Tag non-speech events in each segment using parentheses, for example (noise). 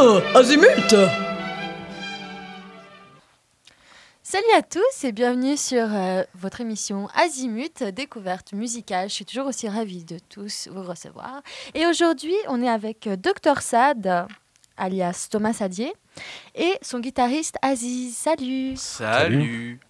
bien Azimut Salut à tous et bienvenue sur euh, votre émission Azimut, découverte musicale. Je suis toujours aussi ravie de tous vous recevoir. Et aujourd'hui, on est avec euh, Dr Sad, alias Thomas Sadier, et son guitariste Aziz. Salut Salut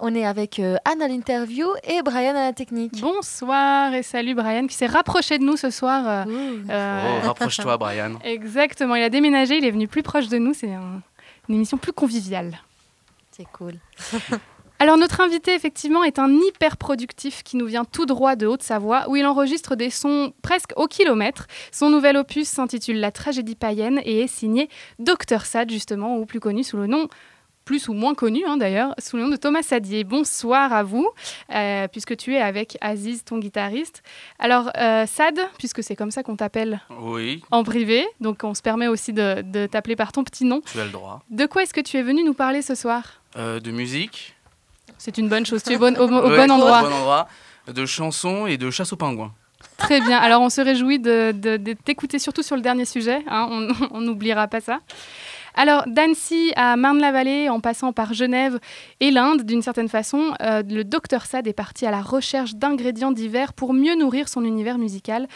On est avec euh, Anne à l'interview et Brian à la technique. Bonsoir et salut Brian qui s'est rapproché de nous ce soir. Ouh. Euh, Oh, rapproche-toi, Brian. (laughs) Exactement, il a déménagé, il est venu plus proche de nous, c'est un- une émission plus conviviale. C'est cool. (laughs) Alors notre invité effectivement est un hyper productif qui nous vient tout droit de Haute-Savoie où il enregistre des sons presque au kilomètre. Son nouvel opus s'intitule La tragédie païenne et est signé Dr Sad justement ou plus connu sous le nom plus ou moins connu hein, d'ailleurs, sous le nom de Thomas Sadier. Bonsoir à vous, euh, puisque tu es avec Aziz, ton guitariste. Alors, euh, Sad, puisque c'est comme ça qu'on t'appelle Oui, en privé, donc on se permet aussi de, de t'appeler par ton petit nom. tu as le droit. De quoi est-ce que tu es venu nous parler ce soir? Euh, de musique. C'est une bonne chose, tu es bonne- au, au Ouais, bon endroit. Au bon endroit. De chansons et de chasse aux pingouins. Très bien. Alors, on se réjouit de, de- de t'écouter surtout sur le dernier sujet. hein. On (laughs) n'oubliera pas ça. Alors, d'Annecy à Marne-la-Vallée, en passant par Genève et l'Inde, d'une certaine façon, euh, le docteur Sad est parti à la recherche d'ingrédients divers pour mieux nourrir son univers musical.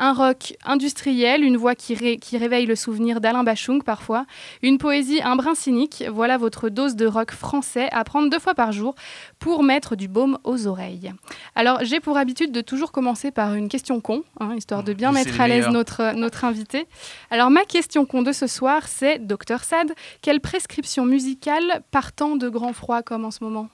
Un rock industriel, une voix qui, ré- qui réveille le souvenir d'Alain Bachung parfois, une poésie un brin cynique. Voilà votre dose de rock français à prendre deux fois par jour pour mettre du baume aux oreilles. Alors, j'ai pour habitude de toujours commencer par une question con, hein, histoire de bien Mais mettre à l'aise notre, notre invité. Alors, ma question con de ce soir, c'est, Docteur Sad, quelle prescription musicale partant de grand froid comme en ce moment?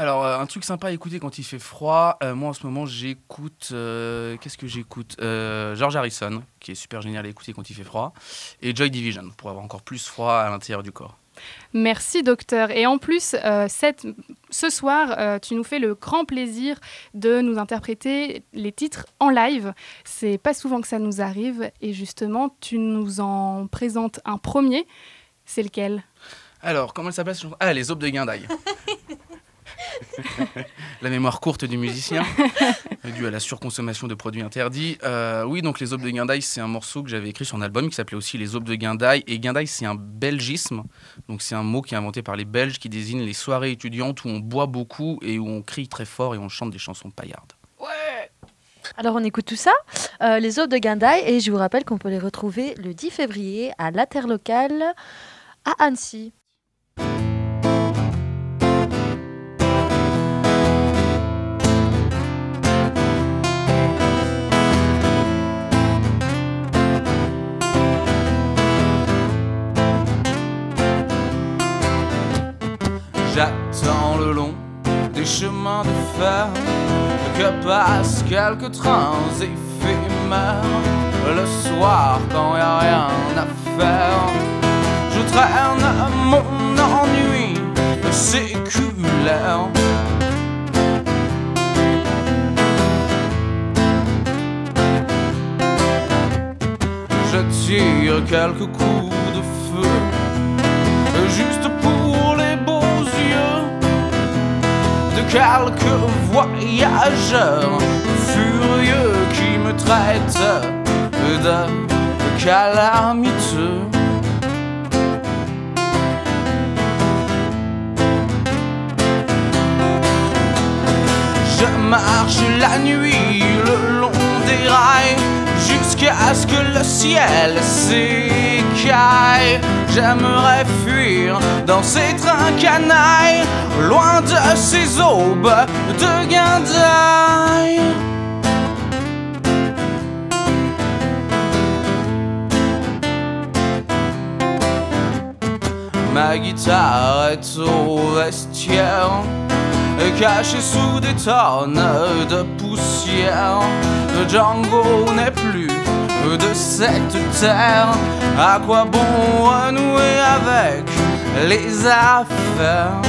Alors, euh, un truc sympa à écouter quand il fait froid. euh, moi, en ce moment, j'écoute. euh, Qu'est-ce que j'écoute Euh, George Harrison, qui est super génial à écouter quand il fait froid. Et Joy Division, pour avoir encore plus froid à l'intérieur du corps. Merci, docteur. Et en plus, euh, cette- ce soir, euh, tu nous fais le grand plaisir de nous interpréter les titres en live. C'est pas souvent que ça nous arrive. Et justement, tu nous en présentes un premier. C'est lequel? Alors, comment elle s'appelle cette chanson Ah, Les Aubes de Guindaille. (laughs) la mémoire courte du musicien, (laughs) due à la surconsommation de produits interdits. Euh, oui, donc Les Aubes de Guindaille, c'est un morceau que j'avais écrit sur un album qui s'appelait aussi Les Aubes de Guindaille. Et Guindaille, c'est un belgisme. Donc, c'est un mot qui est inventé par les Belges qui désigne les soirées étudiantes où on boit beaucoup et où on crie très fort et on chante des chansons paillardes. Alors on écoute tout ça, euh, les autres de Guindaille, et je vous rappelle qu'on peut les retrouver le 10 février à l'Interlocal à Annecy. Le long des chemins de fer que passent quelques trains éphémères. Le soir, quand y a rien à faire, je traîne mon ennui séculaire. Je tire quelques coups quelques voyageurs furieux qui me traitent de calamiteux. Je marche la nuit jusqu'à ce que le ciel s'écaille. J'aimerais fuir dans ces trains canailles, loin de ces aubes de guindaille. Ma guitare est au vestiaire, cachée sous des tonnes de poussière. Django n'est plus de cette terre. À quoi bon renouer avec les affaires?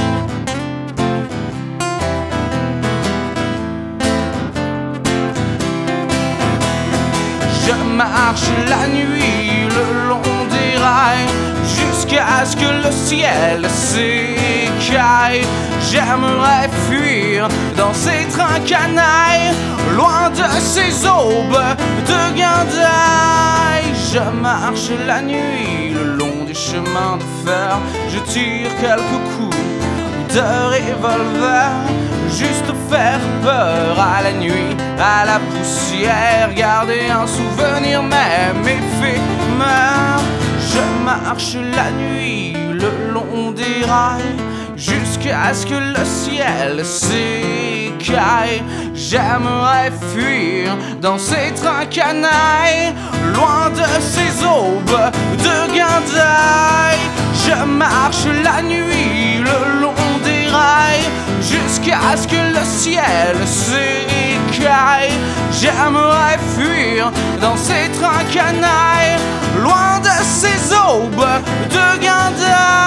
Je marche la nuit le long des rails jusqu'à ce que le ciel s'écaille. J'aimerais fuir dans ces trains canailles, loin de ces aubes de guindaille. Je marche la nuit le long des chemins de fer. Je tire quelques coups de revolver. Juste faire peur à la nuit, à la poussière. Garder un souvenir même éphémère. Je marche la nuit le long des rails. Jusqu'à ce que le ciel s'écaille. J'aimerais fuir dans ces trains canailles, loin de ces aubes de guindaille. Je marche la nuit le long des rails, jusqu'à ce que le ciel s'écaille. J'aimerais fuir dans ces trains canailles, loin aubes de guindaille.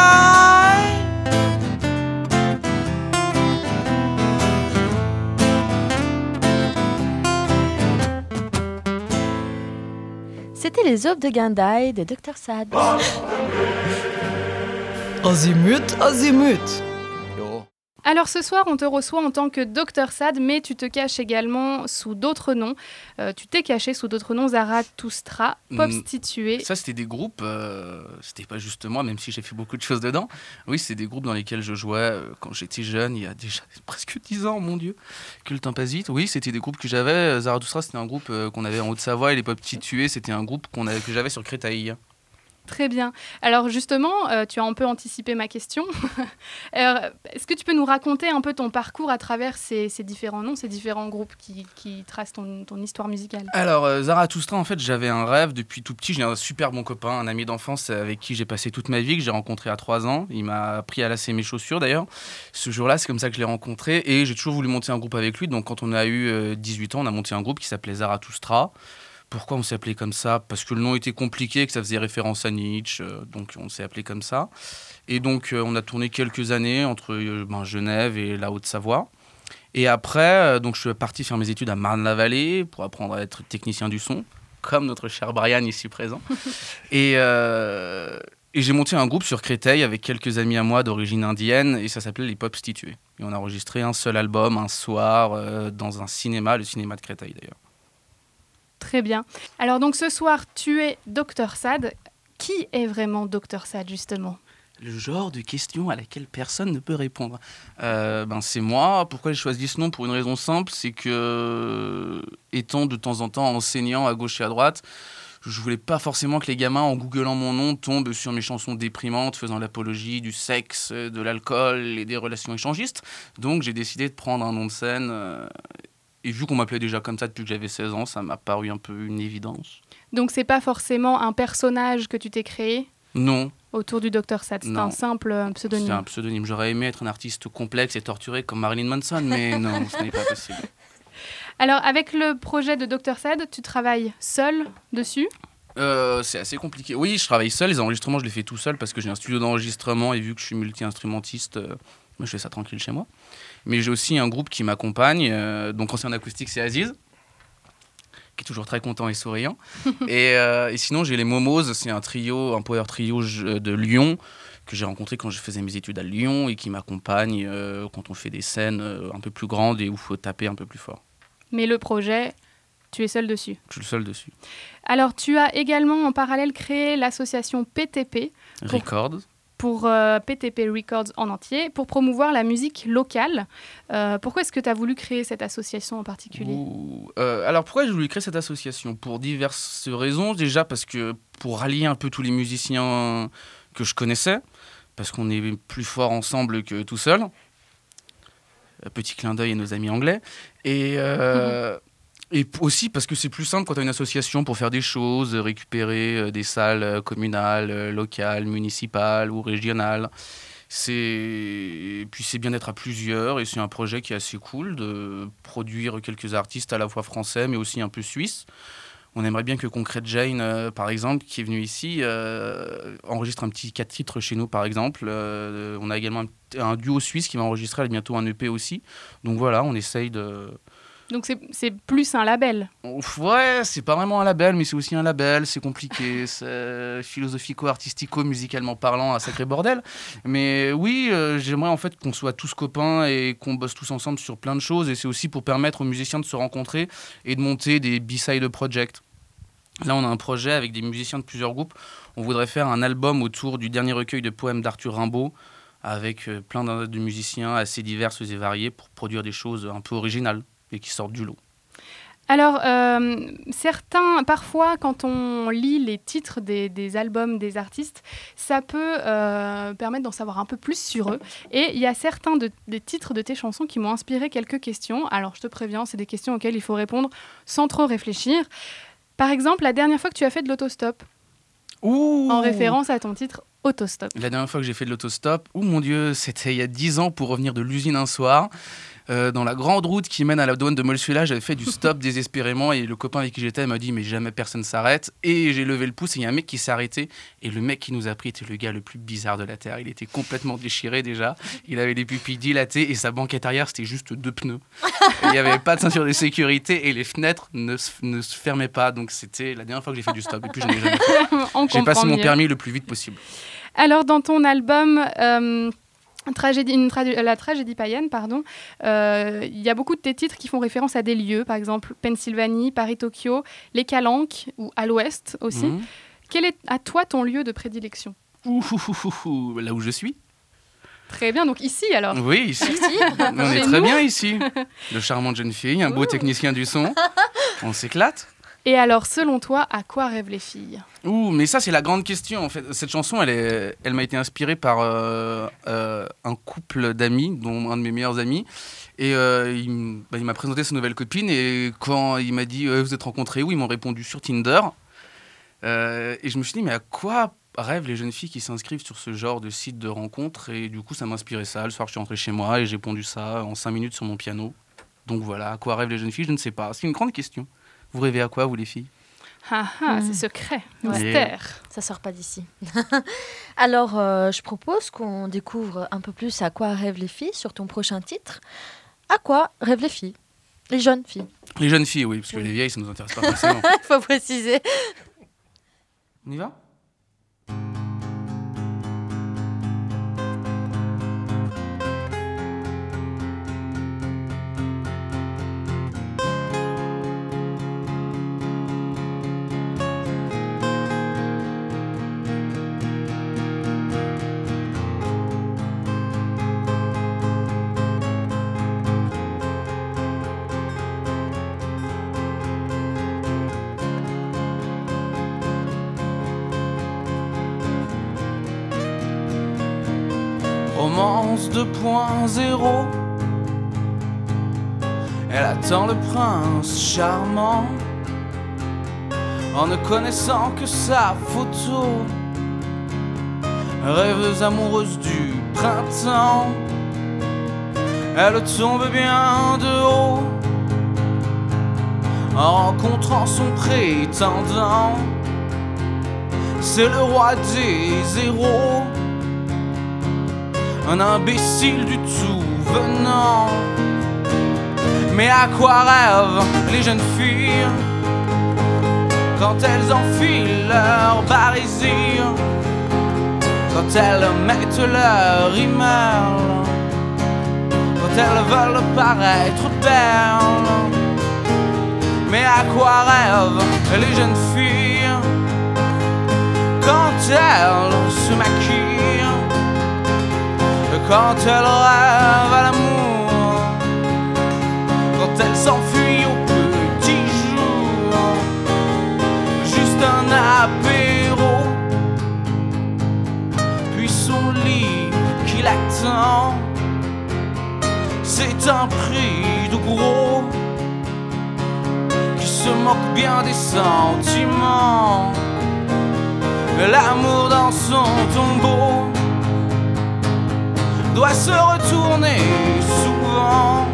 C'était les aubes de Guindaille de Dr Sad. Azimut, azimut. Alors ce soir, on te reçoit en tant que Dr Sad, mais tu te caches également sous d'autres noms. Euh, tu t'es caché sous d'autres noms, Zarathustra, Popstitué. Ça, c'était des groupes, euh, c'était pas juste moi, même si j'ai fait beaucoup de choses dedans. Oui, c'est des groupes dans lesquels je jouais euh, quand j'étais jeune, il y a déjà (laughs) presque 10 ans, mon Dieu, que le temps passe vite. Oui, c'était des groupes que j'avais. Zarathustra, c'était un groupe qu'on avait en Haute-Savoie, et les Popstitués, c'était un groupe qu'on avait, que j'avais sur Créteil. Très bien. Alors justement, euh, tu as un peu anticipé ma question. (laughs) Euh, Est-ce que tu peux nous raconter un peu ton parcours à travers ces, différents noms, ces différents groupes qui, tracent ton, histoire musicale? Alors, euh, Zarathustra, en fait, j'avais un rêve depuis tout petit. J'ai un super bon copain, un ami d'enfance avec qui j'ai passé toute ma vie, que j'ai rencontré à 3 ans. Il m'a appris à lasser mes chaussures d'ailleurs. Ce jour-là, c'est comme ça que je l'ai rencontré et j'ai toujours voulu monter un groupe avec lui. Donc, quand on a eu euh, 18 ans, on a monté un groupe qui s'appelait Zarathustra. Pourquoi on s'est appelé comme ça? Parce que le nom était compliqué, que ça faisait référence à Nietzsche, euh, donc on s'est appelé comme ça. Et donc euh, on a tourné quelques années entre euh, ben, Genève et la Haute-Savoie. Et après, donc je suis parti faire mes études à Marne-la-Vallée pour apprendre à être technicien du son, comme notre cher Brian ici présent. (laughs) et euh, et j'ai monté un groupe sur Créteil avec quelques amis à moi d'origine indienne et ça s'appelait les Popstitués. Et on a enregistré un seul album un soir euh, dans un cinéma, le cinéma de Créteil d'ailleurs. Très bien. Alors donc ce soir, tu es Dr Sad. Qui est vraiment Dr Sad justement? Le genre de question à laquelle personne ne peut répondre. Euh, ben, c'est moi. Pourquoi j'ai choisi ce nom? Pour une raison simple, c'est que, étant de temps en temps enseignant à gauche et à droite, je voulais pas forcément que les gamins, en googlant mon nom, tombent sur mes chansons déprimantes faisant l'apologie du sexe, de l'alcool et des relations échangistes. Donc j'ai décidé de prendre un nom de scène. euh, et vu qu'on m'appelait déjà comme ça depuis que j'avais 16 ans, ça m'a paru un peu une évidence. Donc c'est pas forcément un personnage que tu t'es créé Non, autour du Dr Sad, c'est un simple euh, c'est pseudonyme. un pseudonyme. J'aurais aimé être un artiste complexe et torturé comme Marilyn Manson, mais (laughs) non, ce n'est pas possible. Alors avec le projet de Dr Sad, tu travailles seul dessus Euh, c'est assez compliqué. Oui, je travaille seul. Les enregistrements, je les fais tout seul parce que j'ai un studio d'enregistrement et vu que je suis multi-instrumentiste, euh, je fais ça tranquille chez moi. Mais j'ai aussi un groupe qui m'accompagne. euh, donc, quand c'est en acoustique, c'est Aziz, qui est toujours très content et souriant. (laughs) et, euh, et sinon, j'ai les Momos. C'est un trio, un power trio je- de Lyon que j'ai rencontré quand je faisais mes études à Lyon et qui m'accompagne euh, quand on fait des scènes euh, un peu plus grandes et où il faut taper un peu plus fort. Mais le projet, tu es seul dessus. Je suis le seul dessus. Alors, tu as également en parallèle créé l'association PTP Pour- Records. Pour euh, PTP Records en entier pour promouvoir la musique locale. Euh, pourquoi est-ce que tu as voulu créer cette association en particulier? Ouh, euh, alors pourquoi j'ai voulu créer cette association? Pour diverses raisons. Déjà parce que pour rallier un peu tous les musiciens que je connaissais, parce qu'on est plus fort ensemble que tout seul. Euh, Petit clin d'œil à nos amis anglais. Et, euh, et aussi parce que c'est plus simple quand tu as une association pour faire des choses, récupérer euh, des salles euh, communales, euh, locales, municipales ou régionales. C'est puis c'est bien d'être à plusieurs et c'est un projet qui est assez cool de produire quelques artistes à la fois français mais aussi un peu suisses. On aimerait bien que Concrete Jane, euh, par exemple, qui est venu ici, euh, enregistre un petit 4 titres chez nous, par exemple. Euh, on a également un, un duo suisse qui va enregistrer bientôt un EP aussi. Donc voilà, on essaye de, Donc c'est- plus un label. Ouf, Ouais, c'est pas vraiment un label, mais c'est aussi un label, c'est compliqué, (laughs) c'est philosophico-artistico-musicalement parlant, un sacré bordel. Mais oui, euh, j'aimerais en fait qu'on soit tous copains et qu'on bosse tous ensemble sur plein de choses, et c'est aussi pour permettre aux musiciens de se rencontrer et de monter des B-side projects. Là, on a un projet avec des musiciens de plusieurs groupes. On voudrait faire un album autour du dernier recueil de poèmes d'Arthur Rimbaud, avec euh, plein de musiciens assez diverses et variés pour produire des choses un peu originales et qui sortent du lot. Alors, euh, certains, parfois, quand on lit les titres des, albums des artistes, ça peut euh, permettre d'en savoir un peu plus sur eux. Et il y a certains des titres de tes chansons qui m'ont inspiré quelques questions. Alors, je te préviens, c'est des questions auxquelles il faut répondre sans trop réfléchir. Par exemple, la dernière fois que tu as fait de l'autostop, en référence à ton titre Autostop. La dernière fois que j'ai fait de l'autostop, oh mon Dieu, c'était il y a 10 ans pour revenir de l'usine un soir. Euh, dans la grande route qui mène à la douane de Molsuela, j'avais fait du stop (laughs) désespérément et le copain avec qui j'étais m'a dit mais jamais personne s'arrête et j'ai levé le pouce et il y a un mec qui s'est arrêté et le mec qui nous a pris était le gars le plus bizarre de la terre. Il était complètement déchiré déjà, il avait des pupilles dilatées et sa banquette arrière c'était juste deux pneus. il n'y avait pas de ceinture de sécurité et les fenêtres ne, ne se fermaient pas donc c'était la dernière fois que j'ai fait du stop et puis je n'ai jamais fait. (laughs) J'ai passé mon permis le plus vite possible. Alors dans ton album euh, Tragédie, une la tragédie païenne, pardon. Euh, il y a beaucoup de tes titres qui font référence à des lieux, par exemple Pennsylvanie, Paris-Tokyo, les Calanques ou à l'ouest aussi. Mhm. Quel est à toi ton lieu de prédilection? Là où je suis. Très bien, donc ici alors. Oui, ici. (laughs) On est très bien ici. (laughs) De charmantes jeunes filles, un beau technicien du son. On s'éclate. Et alors, selon toi, à quoi rêvent les filles? Ouh, mais ça, c'est la grande question. En fait, cette chanson, elle, elle m'a été inspirée par euh, euh, un couple d'amis, dont un de mes meilleurs amis. Et euh, bah, il, m'a présenté sa nouvelle copine. Et quand il m'a dit Vous êtes rencontrés où? Ils m'ont répondu sur Tinder. et je me suis dit Mais à quoi rêvent les jeunes filles qui s'inscrivent sur ce genre de site de rencontre? Et du coup, ça m'a inspiré ça. Le soir, je suis rentré chez moi et j'ai pondu ça en cinq minutes sur mon piano. Donc voilà, à quoi rêvent les jeunes filles? Je ne sais pas. C'est une grande question. Vous rêvez à quoi, vous, les filles? Ah, ah c'est hmm. secret, mystère. Ça sort pas d'ici. (laughs) Alors, euh, je propose qu'on découvre un peu plus à quoi rêvent les filles sur ton prochain titre. À quoi rêvent les filles? Les jeunes filles. Les jeunes filles, oui, parce que les vieilles, ça nous intéresse pas forcément. (laughs) Il faut préciser. On y va? 2.0 Elle attend le prince charmant en ne connaissant que sa photo. Rêveuse amoureuse du printemps, elle tombe bien de haut en rencontrant son prétendant. C'est le roi des héros un imbécile du tout venant. Mais à quoi rêvent les jeunes filles quand elles enfilent leur barésie, quand elles mettent leur email, quand elles veulent paraître belles. Mais à quoi rêvent les jeunes filles quand elles se maquillent? Quand elle rêve à l'amour, quand elle s'enfuit au petit jour, juste un apéro, puis son lit qui l'attend, c'est un prix de gros qui se moque bien des sentiments, l'amour dans son tombeau doit se retourner souvent.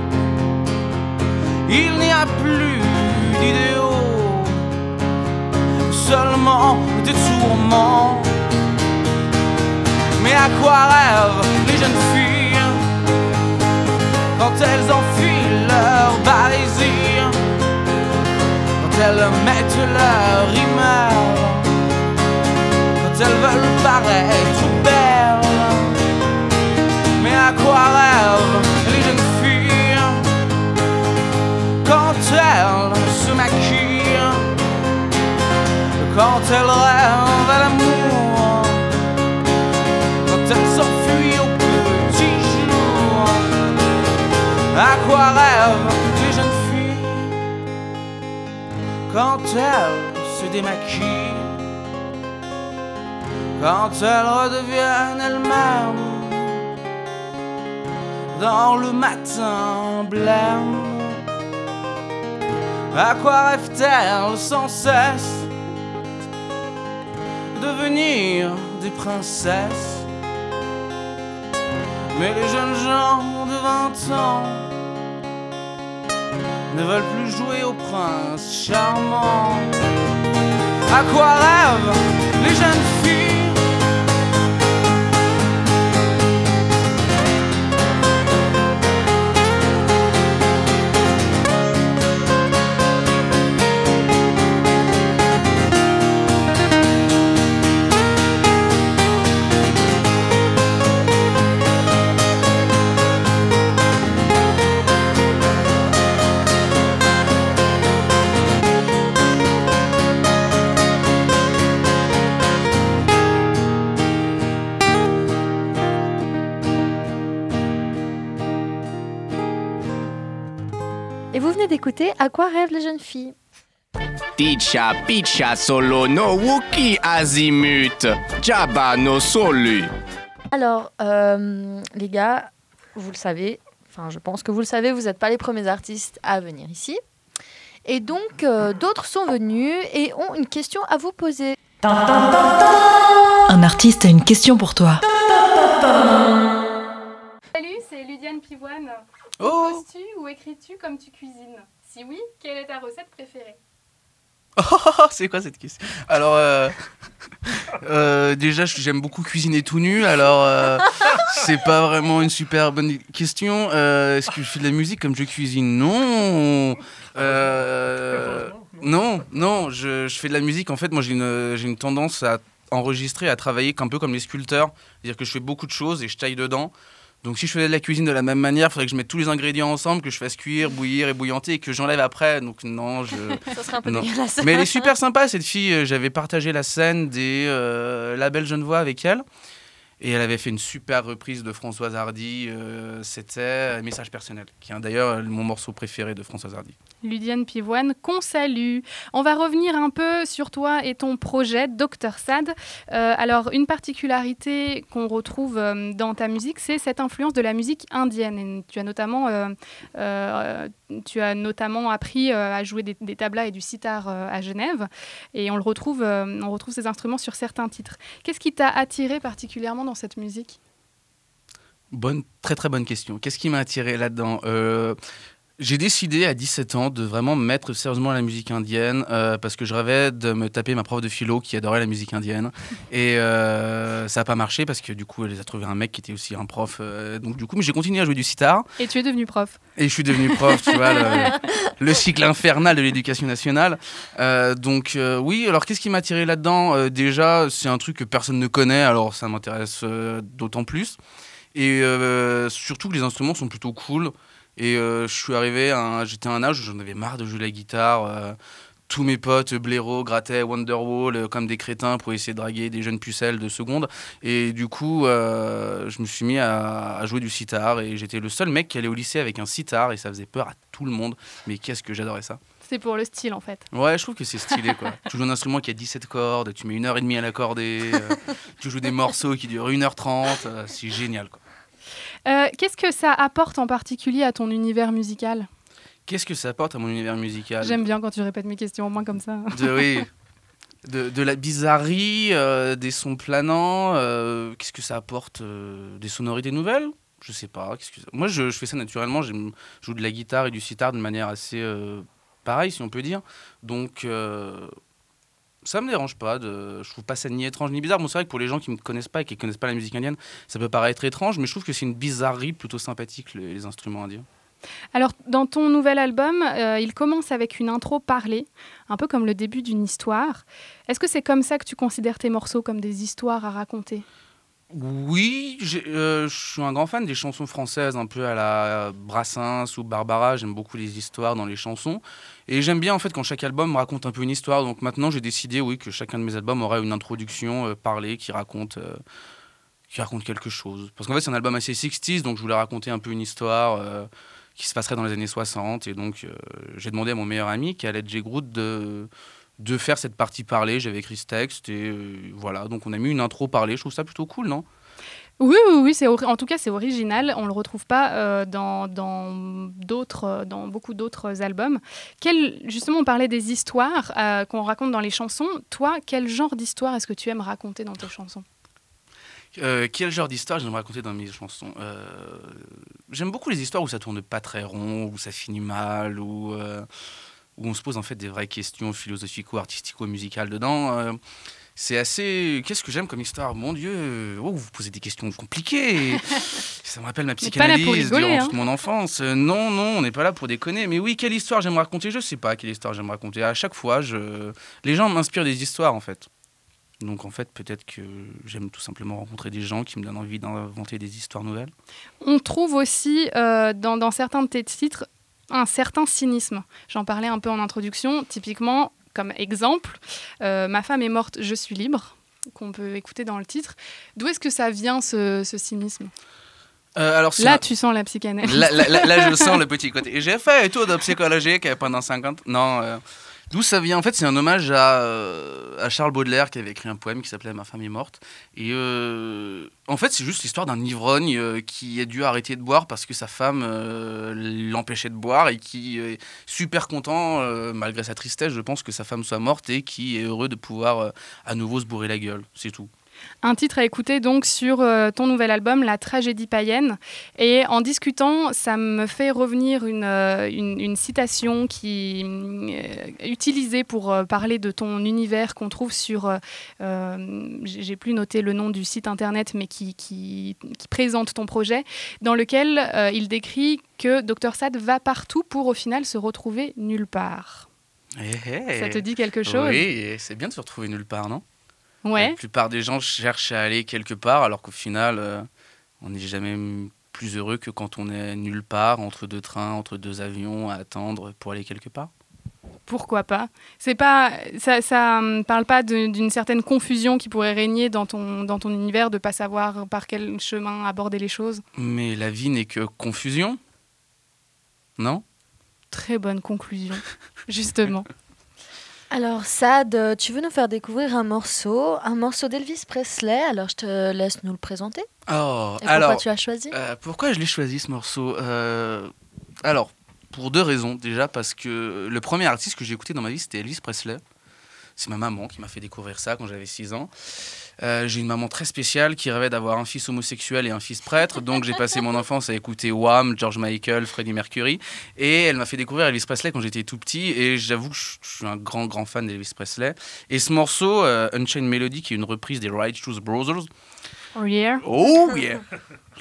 Il n'y a plus d'idéaux, seulement des tourments. Mais à quoi rêvent les jeunes filles quand elles enfilent leur barésie, quand elles mettent leur email, quand elles veulent paraître belles? Quand maquillent, rêve à l'amour quand elle s'enfuit au petit jour À quoi rêvent les jeunes filles? Quand elles se démaquillent Quand elles redeviennent elles-mêmes dans le matin blême À quoi rêvent-elles sans cesse? Devenir des princesses. Mais les jeunes gens de 20 ans Ne veulent plus jouer au prince charmant. À quoi rêvent les jeunes À quoi rêvent les jeunes filles? Ticha picha solo no wuki azimut. Jabba no solu. Alors, euh, les gars, vous le savez, enfin je pense que vous le savez, vous n'êtes pas les premiers artistes à venir ici. Et donc, euh, d'autres sont venus et ont une question à vous poser. Un artiste a une question pour toi. Salut, c'est Ludiane Pivoine. Oh Composes-tu ou écris-tu comme tu cuisines? Si oui, quelle est ta recette préférée (laughs) c'est quoi cette question Alors, euh, euh, déjà, j'aime beaucoup cuisiner tout nu, alors euh, c'est pas vraiment une super bonne question. Euh, Est-ce que je fais de la musique comme je cuisine? Non Non, non, je, fais de la musique. En fait, moi, j'ai une, une tendance à enregistrer, à travailler un peu comme les sculpteurs. C'est-à-dire que je fais beaucoup de choses et je taille dedans. Donc si je faisais de la cuisine de la même manière, il faudrait que je mette tous les ingrédients ensemble, que je fasse cuire, bouillir et bouillanter et que j'enlève après. Donc non, je... (laughs) Ça serait un peu Non. Mais elle est super sympa cette fille. Euh, J'avais partagé la scène des euh, La Belle Genevois avec elle. Et elle avait fait une super reprise de Françoise Hardy. euh, C'était message personnel, qui est d'ailleurs mon morceau préféré de Françoise Hardy. Ludiane Pivoine, qu'on salue. On va revenir un peu sur toi et ton projet, Dr Sad. Euh, alors, une particularité qu'on retrouve euh, dans ta musique, c'est cette influence de la musique indienne. Tu as notamment, euh, tu as notamment appris à jouer des, des tablas et du sitar à Genève. Et on, le retrouve, on retrouve ces instruments sur certains titres. Qu'est-ce qui t'a attiré particulièrement dans cette musique? Bonne, très très bonne question. Qu'est-ce qui m'a attiré là-dedans? Euh, J'ai décidé à 17 ans de vraiment me mettre sérieusement à la musique indienne euh, parce que je rêvais de me taper ma prof de philo qui adorait la musique indienne. (laughs) Et euh, ça n'a pas marché parce que du coup, elle a trouvé un mec qui était aussi un prof. euh, donc du coup, mais j'ai continué à jouer du sitar. Et tu es devenu prof. Et je suis devenu prof, tu vois, le, (laughs) le cycle infernal de l'éducation nationale. Donc oui, alors qu'est-ce qui m'a attiré là-dedans? Déjà, c'est un truc que personne ne connaît, alors ça m'intéresse d'autant plus. Et surtout que les instruments sont plutôt cool. Et euh, je suis arrivé, j'étais à un âge où j'en avais marre de jouer la guitare. euh, tous mes potes, blaireau, grattaient Wonderwall, euh, comme des crétins pour essayer de draguer des jeunes pucelles de seconde. Et du coup, euh, je me suis mis à, à jouer du sitar. Et j'étais le seul mec qui allait au lycée avec un sitar. Et ça faisait peur à tout le monde. Mais qu'est-ce que j'adorais ça. C'est pour le style, en fait. Ouais, je trouve que c'est stylé, quoi. tu joues un instrument qui a 17 cordes, tu mets une heure et demie à l'accorder, euh, tu joues des morceaux qui durent 1h30, euh, c'est génial, quoi. Euh, Qu'est-ce que ça apporte en particulier à ton univers musical? Qu'est-ce que ça apporte à mon univers musical? J'aime bien quand tu répètes mes questions au moins comme ça. de, oui, (laughs) de, de la bizarrerie, euh, des sons planants, euh, qu'est-ce que ça apporte Des sonorités nouvelles? Je sais pas. que ça- Moi, je, je fais ça naturellement, je joue de la guitare et du sitar de manière assez pareille, si on peut dire. Donc... ça me dérange pas, de... je trouve pas ça ni étrange ni bizarre. Bon, c'est vrai que pour les gens qui me connaissent pas et qui connaissent pas la musique indienne, ça peut paraître étrange, mais je trouve que c'est une bizarrerie plutôt sympathique, les, les instruments indiens. Alors, dans ton nouvel album, euh, il commence avec une intro parlée, un peu comme le début d'une histoire. Est-ce que c'est comme ça que tu considères tes morceaux comme des histoires à raconter? Oui, euh, je suis un grand fan des chansons françaises, un peu à la Brassens ou Barbara. J'aime beaucoup les histoires dans les chansons. Et j'aime bien en fait quand chaque album raconte un peu une histoire. Donc maintenant, j'ai décidé, oui, que chacun de mes albums aurait une introduction euh, parlée qui raconte, euh, qui raconte quelque chose. Parce qu'en fait, c'est un album assez 60s, donc je voulais raconter un peu une histoire qui se passerait dans les années 60. Et donc, j'ai demandé à mon meilleur ami, qui est Aled. Groot, de de faire cette partie parlée, j'avais écrit ce texte et euh, voilà, donc on a mis une intro parlée, je trouve ça plutôt cool, non? Oui, oui, oui, c'est en tout cas c'est original. On le retrouve pas euh, dans dans d'autres, euh, dans beaucoup d'autres albums. Quel, justement, on parlait des histoires euh, qu'on raconte dans les chansons. Toi, quel genre d'histoire est-ce que tu aimes raconter dans tes chansons? Euh, quel genre d'histoire j'aime raconter dans mes chansons? J'aime beaucoup les histoires où ça tourne pas très rond, où ça finit mal, où, où on se pose en fait des vraies questions philosophico-artistico-musicales dedans. Euh, c'est assez. Qu'est-ce que j'aime comme histoire? Mon Dieu, euh, oh, vous posez des questions compliquées. (laughs) Ça me rappelle ma psychanalyse rigoler, durant hein. toute mon enfance. Euh, non, non, on n'est pas là pour déconner. Mais oui, quelle histoire j'aime raconter? Je sais pas quelle histoire j'aime raconter. À chaque fois, je... les gens m'inspirent des histoires en fait. Donc en fait, peut-être que j'aime tout simplement rencontrer des gens qui me donnent envie d'inventer des histoires nouvelles. On trouve aussi euh, dans, dans certains de tes titres un certain cynisme. J'en parlais un peu en introduction. Typiquement, comme exemple, euh, Ma femme est morte, je suis libre, qu'on peut écouter dans le titre. D'où est-ce que ça vient ce, ce cynisme? Euh, alors Là, un- tu sens la psychanalyse. là, là- là- là, je (laughs) sens le petit côté. J'ai fait tout de psychologique pendant 50. Non. euh, D'où ça vient En fait, c'est un hommage à, euh, à Charles Baudelaire qui avait écrit un poème qui s'appelait Ma femme est morte. Et euh, en fait, c'est juste l'histoire d'un ivrogne euh, qui a dû arrêter de boire parce que sa femme l'empêchait de boire et qui est super content, malgré sa tristesse, je pense, que sa femme soit morte et qui est heureux de pouvoir à nouveau se bourrer la gueule. C'est tout. Un titre à écouter donc sur euh, ton nouvel album, La tragédie païenne. Et en discutant, ça me fait revenir une, euh, une, une citation qui euh, utilisée pour euh, parler de ton univers qu'on trouve sur, euh, j'ai plus noté le nom du site internet, mais qui, qui, qui présente ton projet, dans lequel euh, il décrit que Dr Sad va partout pour au final se retrouver nulle part. Eh, Ça eh. te dit quelque chose? Oui, c'est bien de se retrouver nulle part, non? Ouais. La plupart des gens cherchent à aller quelque part, alors qu'au final, euh, on n'est jamais plus heureux que quand on est nulle part, entre deux trains, entre deux avions, à attendre pour aller quelque part. Pourquoi pas? C'est pas ça, ça hum, parle pas d'une certaine confusion qui pourrait régner dans ton dans ton univers de pas savoir par quel chemin aborder les choses? Mais la vie n'est que confusion, non? Très bonne conclusion, (laughs) justement. Alors Sad, euh, tu veux nous faire découvrir un morceau, un morceau d'Elvis Presley. Alors je te laisse nous le présenter. Oh, Et pourquoi alors, tu as choisi? euh, pourquoi je l'ai choisi ce morceau Euh, Alors, pour deux raisons. Déjà, parce que le premier artiste que j'ai écouté dans ma vie, c'était Elvis Presley. C'est ma maman qui m'a fait découvrir ça quand j'avais 6 ans. Euh, j'ai une maman très spéciale qui rêvait d'avoir un fils homosexuel et un fils prêtre. Donc j'ai passé mon enfance à écouter Wham, George Michael, Freddie Mercury. Et elle m'a fait découvrir Elvis Presley quand j'étais tout petit. Et j'avoue que je suis un grand, grand fan d'Elvis Presley. Et ce morceau, euh, Unchained Melody, qui est une reprise des Righteous Brothers, Oh yeah. Oh (laughs) yeah!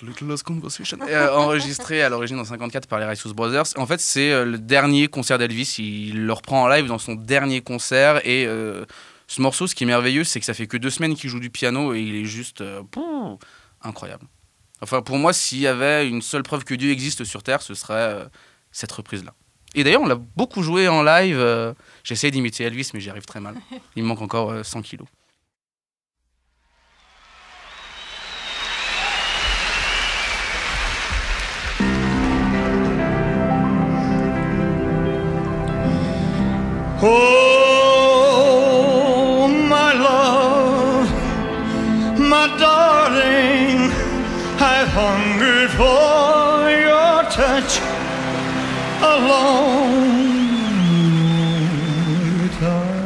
Little Lost Conversation. Euh, enregistré à l'origine en 54 par les Righteous Brothers. En fait, c'est euh, le dernier concert d'Elvis. Il le reprend en live dans son dernier concert. Et euh, ce morceau, ce qui est merveilleux, c'est que ça fait que deux semaines qu'il joue du piano et il est juste euh, incroyable. Enfin, pour moi, s'il y avait une seule preuve que Dieu existe sur Terre, ce serait cette reprise-là. Et d'ailleurs, on l'a beaucoup joué en live. J'essaie d'imiter Elvis, mais j'y arrive très mal. Il me manque encore euh, 100 kilos. Oh, my love, my darling, I've hungered for your touch a long time.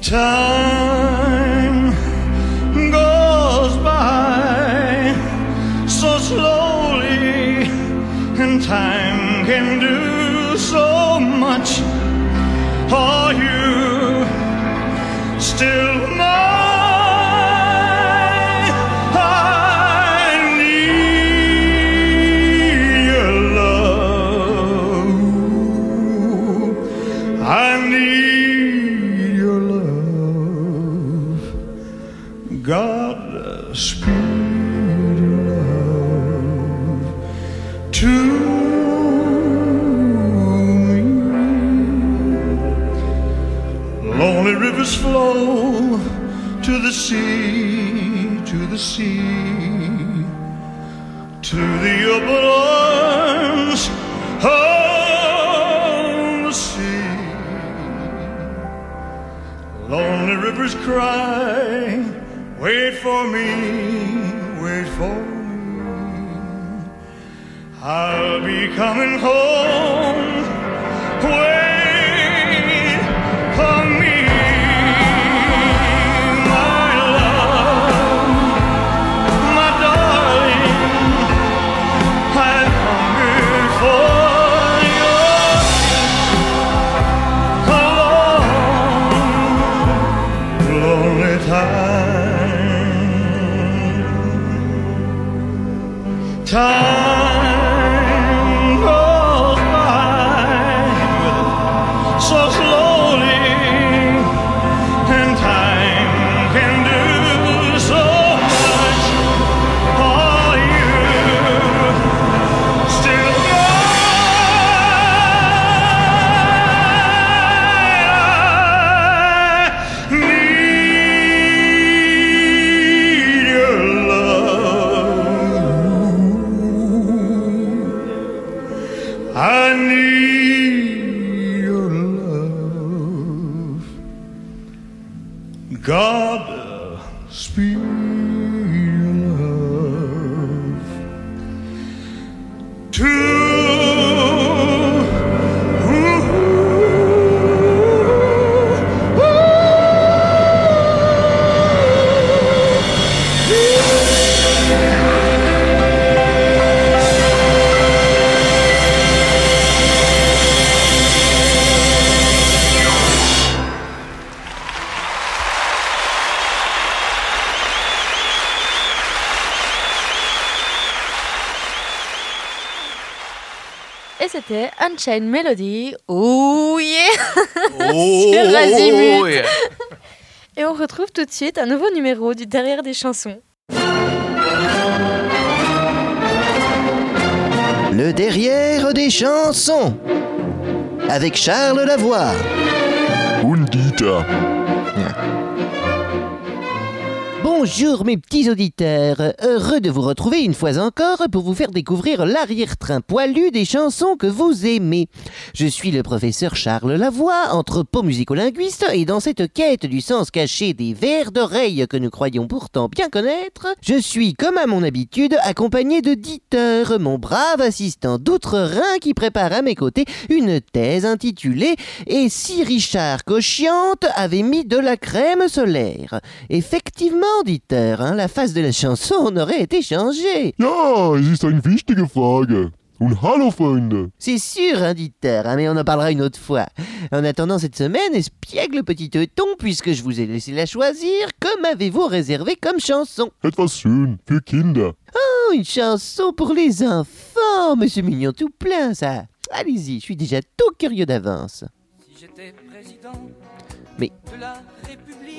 Time God speed Unchained Melody. Oh yeah (laughs) Oh, Sur Azimut. yeah. (laughs) Et on retrouve tout de suite un nouveau numéro du Derrière des chansons. Le derrière des chansons. Avec Charles Lavoie. Und Bonjour mes petits auditeurs, heureux de vous retrouver une fois encore pour vous faire découvrir l'arrière-train poilu des chansons que vous aimez. Je suis le professeur Charles Lavoie, anthropo-musicolinguiste, et dans cette quête du sens caché des vers d'oreille que nous croyons pourtant bien connaître, je suis, comme à mon habitude, accompagné de Dieter, mon brave assistant d'outre-Rhin qui prépare à mes côtés une thèse intitulée Et si Richard Cochiante avait mis de la crème solaire? Effectivement, Dieter, hein, la face de la chanson aurait été changée. Ja, es ist eine wichtige Frage. Und hallo Freunde. C'est sûr, hein, Dieter, hein, mais on en parlera une autre fois. En attendant cette semaine, espiègle petit teuton, puisque je vous ai laissé la choisir, comme avez-vous réservé comme chanson? Etwas schön für Kinder. Oh, une chanson pour les enfants, mais c'est mignon tout plein, ça. Allez-y, je suis déjà tout curieux d'avance. Mais...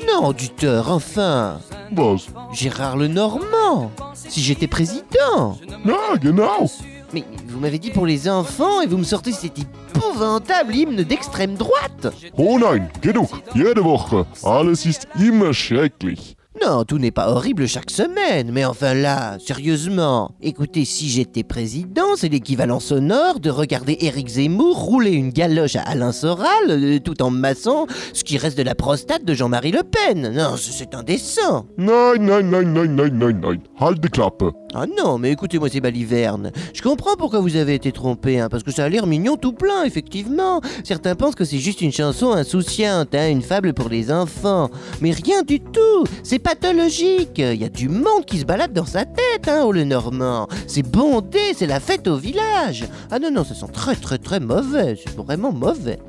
Non, Dieter, enfin Was? Gérard Lenormand Si j'étais président Ja, genau. Mais vous m'avez dit pour les enfants et vous me sortez cet épouvantable hymne d'extrême droite Oh nein, genug. Jede Woche. Alles ist immer schrecklich. Non, tout n'est pas horrible chaque semaine, mais enfin là, sérieusement. Écoutez, si j'étais président, c'est l'équivalent sonore de regarder Éric Zemmour rouler une galoche à Alain Soral, euh, tout en massant ce qui reste de la prostate de Jean-Marie Le Pen. Non, c'est indécent. Nein, nein, nein, nein, nein, nein, nein. Halt Klappe. Ah non, mais écoutez-moi ces balivernes. Je comprends pourquoi vous avez été trompé, hein, parce que ça a l'air mignon tout plein, effectivement. Certains pensent que c'est juste une chanson insouciante, hein, une fable pour les enfants. Mais rien du tout, c'est pathologique. Il y a du monde qui se balade dans sa tête, hein, au Lenormand. C'est bondé, c'est la fête au village. Ah non, non, ça sent très très très mauvais, c'est vraiment mauvais.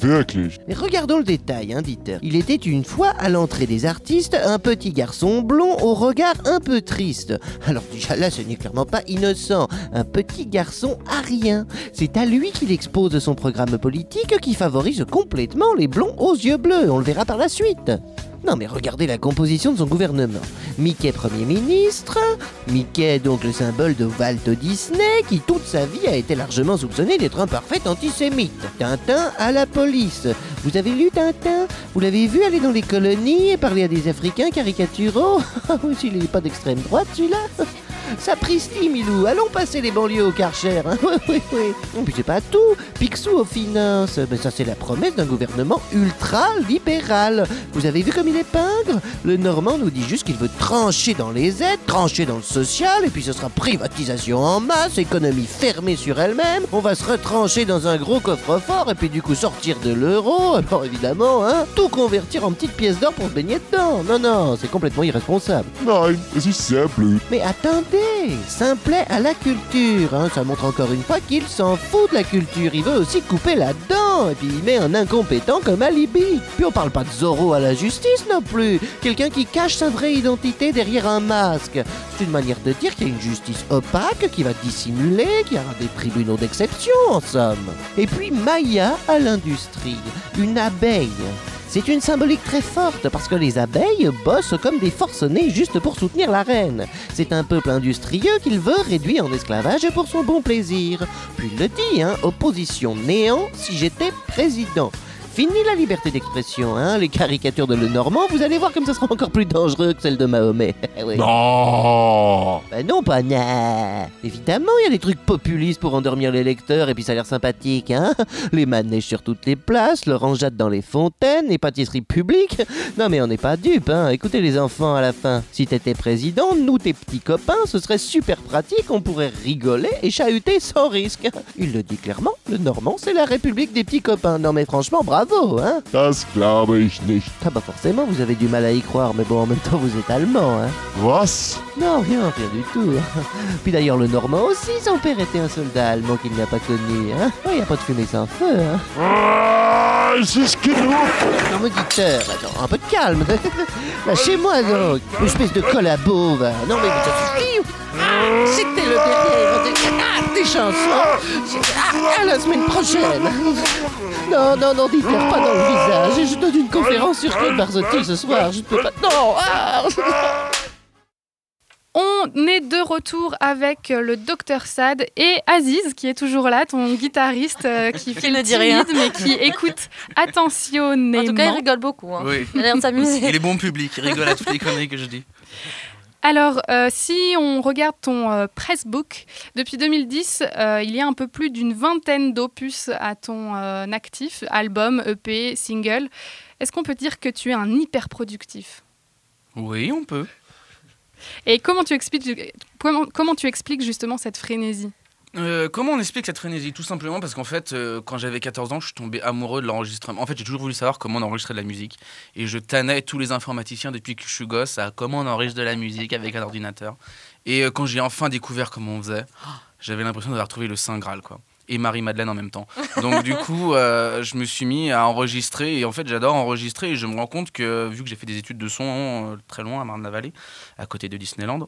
Wirklich. Mais regardons le détail, hein, Dieter. Il était une fois à l'entrée des artistes un petit garçon blond au regard un peu triste. Alors déjà là, ce n'est clairement pas innocent. Un petit garçon arien. C'est à lui qu'il expose son programme politique qui favorise complètement les blonds aux yeux bleus. On le verra par la suite. Non mais regardez la composition de son gouvernement. Mickey Premier ministre, Mickey donc le symbole de Walt Disney, qui toute sa vie a été largement soupçonné d'être un parfait antisémite. Tintin à la police. Vous avez lu Tintin? Vous l'avez vu aller dans les colonies et parler à des Africains caricaturaux? (laughs) Ah il n'est pas d'extrême droite celui-là (laughs) Sapristi, Milou, allons passer les banlieues au Karcher. Hein (laughs) oui, oui, oui. Et puis c'est pas tout. Picsou aux finances. Ben, ça, c'est la promesse d'un gouvernement ultra-libéral. Vous avez vu comme il est pingre? Le Normand nous dit juste qu'il veut trancher dans les aides, trancher dans le social, et puis ce sera privatisation en masse, économie fermée sur elle-même. On va se retrancher dans un gros coffre-fort, et puis du coup sortir de l'euro. Alors évidemment, hein, tout convertir en petites pièces d'or pour se baigner dedans. Non, non, c'est complètement irresponsable. Ist sehr blöd. Mais attendez, simplet à la culture, hein, ça montre encore une fois qu'il s'en fout de la culture, il veut aussi couper là-dedans, et puis il met un incompétent comme alibi. Puis on parle pas de Zorro à la justice non plus, quelqu'un qui cache sa vraie identité derrière un masque. C'est une manière de dire qu'il y a une justice opaque qui va dissimuler, qui aura des tribunaux d'exception en somme. Et puis Maya à l'industrie, une abeille. C'est une symbolique très forte parce que les abeilles bossent comme des forcenés juste pour soutenir la reine. C'est un peuple industrieux qu'il veut réduire en esclavage pour son bon plaisir. Puis le dit, hein, opposition néant si j'étais président. Fini la liberté d'expression, hein, les caricatures de Le Normand, vous allez voir comme ça sera encore plus dangereux que celle de Mahomet. (laughs) Oui. Non Ben non, pas na. Évidemment, il y a des trucs populistes pour endormir les lecteurs et puis ça a l'air sympathique, hein Les manèges sur toutes les places, l'orangeade dans les fontaines, les pâtisseries publiques. Non mais on n'est pas dupes, hein Écoutez les enfants à la fin. Si t'étais président, nous tes petits copains, ce serait super pratique, on pourrait rigoler et chahuter sans risque. Il le dit clairement, le Normand c'est la République des petits copains. Non mais franchement, bravo, hein Das glaube ich nicht. Ah bah forcément, vous avez du mal à y croire, mais bon, en même temps vous êtes allemand, hein Was? non, rien, rien du tout. (laughs) Puis d'ailleurs, le Normand aussi, son père était un soldat allemand qu'il n'a pas connu. Hein il n'y a pas de fumée sans feu. Hein Ah, es ist genug. non, me dicteur, attends, un peu de calme. (laughs) Lâchez-moi donc, espèce de collabo, va. Non, mais ça suffit. Ah, C'était le dernier des chansons. Ah, à la semaine prochaine. Non, non, non, Dieter, pas dans le visage. Je donne une conférence sur Claude Barzotti ce soir. Je ne peux pas. Non ah On est de retour avec le docteur Sad et Aziz, qui est toujours là, ton guitariste euh, qui (laughs) fait ne le dit rien. timide, mais qui écoute attentionnément. En tout cas, il rigole beaucoup. Hein. Oui. Il a l'air de s'amuser. Il est bon public, il rigole à toutes les conneries que je dis. (laughs) Alors, euh, si on regarde ton euh, pressbook, depuis 2010, euh, il y a un peu plus d'une vingtaine d'opus à ton actif, albums, EP, singles. Est-ce qu'on peut dire que tu es un hyper productif Oui, on peut. Et comment tu expliques, comment, comment tu expliques justement cette frénésie? Euh, comment on explique cette frénésie Tout simplement parce qu'en fait, euh, quand j'avais 14 ans, je suis tombé amoureux de l'enregistrement. En fait, j'ai toujours voulu savoir comment on enregistrait de la musique. Et je tannais tous les informaticiens depuis que je suis gosse à comment on enregistre de la musique avec un ordinateur. Et euh, quand j'ai enfin découvert comment on faisait, j'avais l'impression d'avoir trouvé le Saint Graal, quoi. Et Marie-Madeleine en même temps. Donc, du coup, je me suis mis à enregistrer. Et en fait, j'adore enregistrer. Et je me rends compte que, vu que j'ai fait des études de son très loin à Marne-la-Vallée, à côté de Disneyland,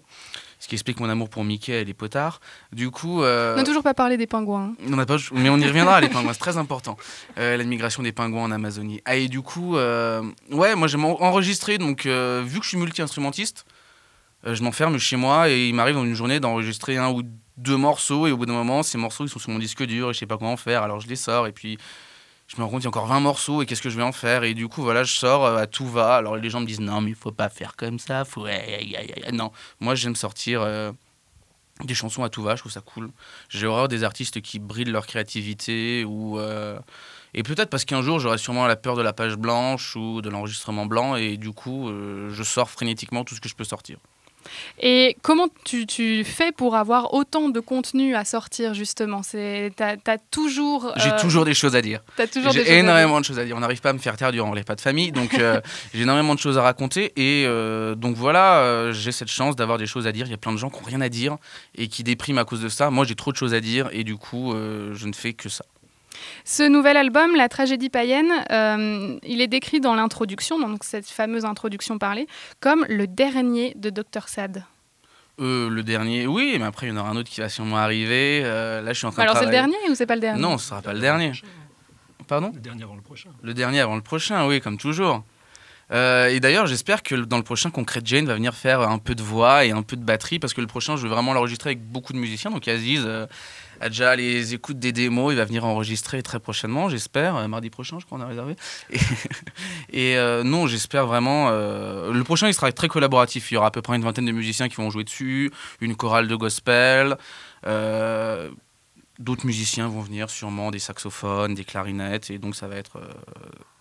ce qui explique mon amour pour Mickey et les potards, du coup. euh, On n'a toujours pas parlé des pingouins. hein. on n'a pas, mais on y (laughs) reviendra, les pingouins, c'est très important. Euh, la migration des pingouins en Amazonie. Ah, et du coup, euh, ouais, moi j'aime en- enregistrer, donc vu que je suis multi-instrumentiste, je m'enferme chez moi et il m'arrive dans une journée d'enregistrer un ou deux morceaux, et au bout d'un moment, ces morceaux ils sont sur mon disque dur et je sais pas comment en faire, alors je les sors, et puis je me rends compte qu'il y a encore 20 morceaux, et qu'est-ce que je vais en faire Et du coup, voilà, je sors euh, à tout va. Alors les gens me disent non, mais il faut pas faire comme ça, faut. Non, moi j'aime sortir. euh, des chansons à tout va, je trouve ça cool. J'ai horreur des artistes qui brident leur créativité ou euh, et peut-être parce qu'un jour j'aurai sûrement la peur de la page blanche ou de l'enregistrement blanc et du coup je sors frénétiquement tout ce que je peux sortir. Et comment tu, tu fais pour avoir autant de contenu à sortir justement? C'est t'as, t'as toujours J'ai euh, toujours des choses à dire. t'as toujours des choses à J'ai dire. énormément de choses à dire. On n'arrive pas à me faire taire durant les pas de famille, donc euh, (laughs) j'ai énormément de choses à raconter. Et euh, donc voilà, j'ai cette chance d'avoir des choses à dire. Il y a plein de gens qui n'ont rien à dire et qui dépriment à cause de ça. Moi, j'ai trop de choses à dire et du coup, je ne fais que ça. Ce nouvel album, La tragédie païenne, euh, il est décrit dans l'introduction, donc cette fameuse introduction parlée, comme le dernier de Dr Sad. Euh, le dernier, oui, mais après, il y en aura un autre qui va sûrement arriver. Euh, là, je suis en train Alors de c'est le dernier ou c'est pas le dernier? Non, ce sera pas le dernier. Pardon? Le dernier avant le prochain. Le dernier avant le prochain, oui, comme toujours. Euh, et d'ailleurs, j'espère que dans le prochain, Concrete Jane va venir faire un peu de voix et un peu de batterie, parce que le prochain, je vais vraiment l'enregistrer avec beaucoup de musiciens. Donc Aziz euh, a déjà les écoutes des démos, il va venir enregistrer très prochainement, j'espère. Euh, mardi prochain, je crois, on a réservé. (laughs) Et, euh, non, j'espère vraiment. euh, le prochain, il sera très collaboratif. Il y aura à peu près une vingtaine de musiciens qui vont jouer dessus, une chorale de gospel. D'autres musiciens vont venir, sûrement des saxophones, des clarinettes, et donc ça va être